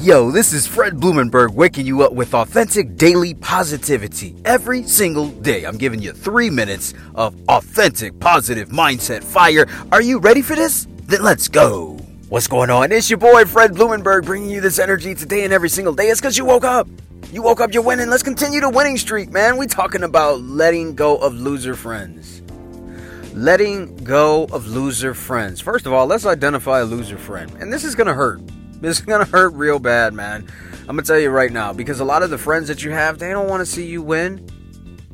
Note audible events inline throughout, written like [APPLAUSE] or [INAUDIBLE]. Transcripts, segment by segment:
Yo, this is Fred Blumenberg waking you up with authentic daily positivity every single day. I'm giving you three minutes of authentic positive mindset fire. Are you ready for this? Then let's go. What's going on? It's your boy Fred Blumenberg bringing you this energy today and every single day. It's because you woke up. You woke up, you're winning. Let's continue the winning streak, man. We talking about letting go of loser friends. Letting go of loser friends. First of all, let's identify a loser friend. And this is going to hurt [LAUGHS] this is gonna hurt real bad, man. I'm gonna tell you right now because a lot of the friends that you have, they don't want to see you win.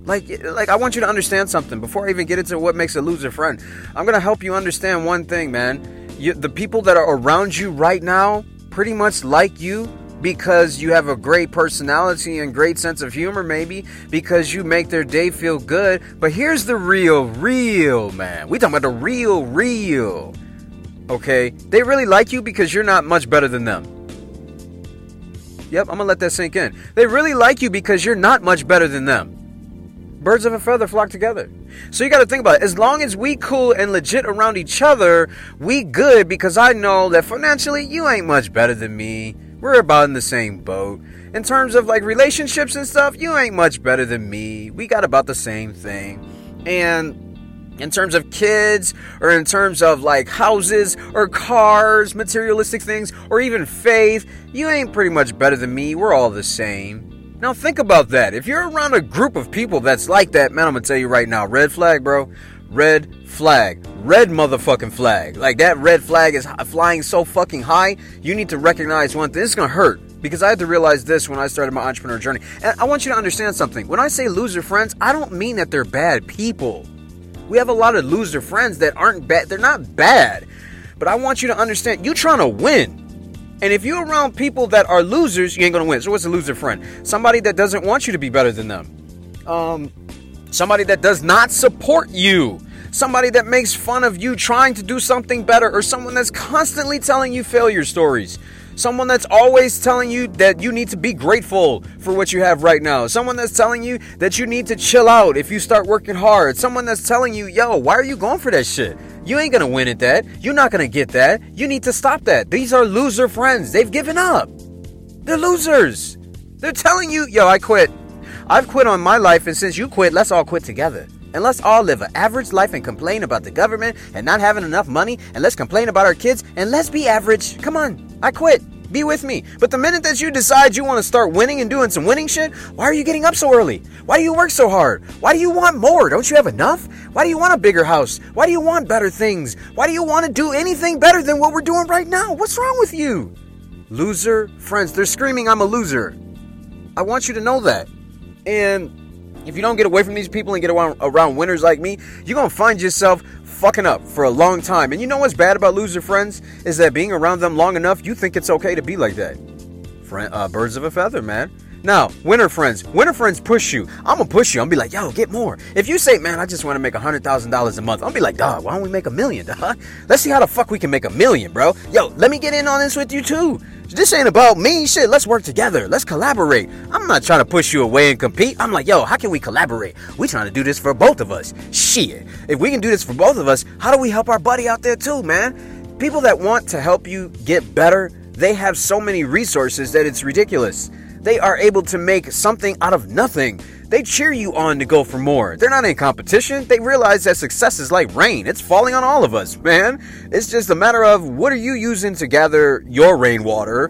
Like, like I want you to understand something before I even get into what makes a loser friend. I'm gonna help you understand one thing, man. You, the people that are around you right now pretty much like you because you have a great personality and great sense of humor, maybe because you make their day feel good. But here's the real, real man. We talking about the real, real okay? They really like you because you're not much better than them. Yep, I'm gonna let that sink in. They really like you because you're not much better than them. Birds of a feather flock together. So you gotta think about it. As long as we cool and legit around each other, we good because I know that financially you ain't much better than me. We're about in the same boat. In terms of like relationships and stuff, you ain't much better than me. We got about the same thing. And in terms of kids or in terms of like houses or cars, materialistic things, or even faith, you ain't pretty much better than me. We're all the same. Now think about that. If you're around a group of people that's like that, man, I'm gonna tell you right now, red flag, bro. Red flag. Red motherfucking flag. Like that red flag is flying so fucking high, you need to recognize one thing. Is gonna hurt because I had to realize this when I started my entrepreneur journey. And I want you to understand something. When I say loser friends, I don't mean that they're bad people. We have a lot of loser friends that aren't bad. They're not bad. But I want you to understand, you're trying to win. And if you're around people that are losers, you ain't gonna win. So what's a loser friend? Somebody that doesn't want you to be better than them. Um, somebody that does not support you. Somebody that makes fun of you trying to do something better, or someone that's constantly telling you failure stories. Someone that's always telling you that you need to be grateful for what you have right now. Someone that's telling you that you need to chill out if you start working hard. Someone that's telling you, yo, why are you going for that shit? You ain't gonna win at that. You're not gonna get that. You need to stop that. These are loser friends. They've given up. They're losers. They're telling you, yo, I quit. I've quit on my life, and since you quit, let's all quit together. And let's all live an average life and complain about the government and not having enough money. And let's complain about our kids and let's be average. Come on. I quit. Be with me. But the minute that you decide you want to start winning and doing some winning shit, why are you getting up so early? Why do you work so hard? Why do you want more? Don't you have enough? Why do you want a bigger house? Why do you want better things? Why do you want to do anything better than what we're doing right now? What's wrong with you? Loser friends. They're screaming, I'm a loser. I want you to know that. And if you don't get away from these people and get around, around winners like me, you're going to find yourself fucking up for a long time. And you know what's bad about loser friends? Is that being around them long enough, you think it's okay to be like that. Friend, uh, birds of a feather, man. Now, winner friends, winner friends push you. I'm gonna push you. I'm gonna be like, yo, get more. If you say, man, I just wanna make a hundred thousand dollars a month, I'm gonna be like, dog, why don't we make a million, dog? Let's see how the fuck we can make a million, bro. Yo, let me get in on this with you too. This ain't about me. Shit, let's work together. Let's collaborate. I'm not trying to push you away and compete. I'm like, yo, how can we collaborate? We trying to do this for both of us. Shit. If we can do this for both of us, how do we help our buddy out there too, man? People that want to help you get better, they have so many resources that it's ridiculous. They are able to make something out of nothing. They cheer you on to go for more. They're not in competition. They realize that success is like rain. It's falling on all of us, man. It's just a matter of what are you using to gather your rainwater,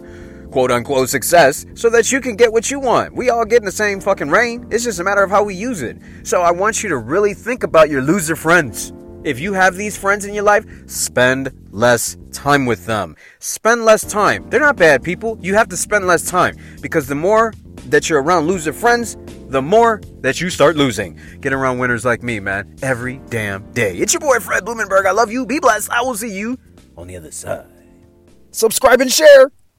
quote unquote success, so that you can get what you want. We all get in the same fucking rain. It's just a matter of how we use it. So I want you to really think about your loser friends. If you have these friends in your life, spend less time with them. Spend less time. They're not bad people. You have to spend less time because the more that you're around loser friends, the more that you start losing. Get around winners like me, man, every damn day. It's your boy Fred Blumenberg. I love you. Be blessed. I will see you on the other side. Subscribe and share.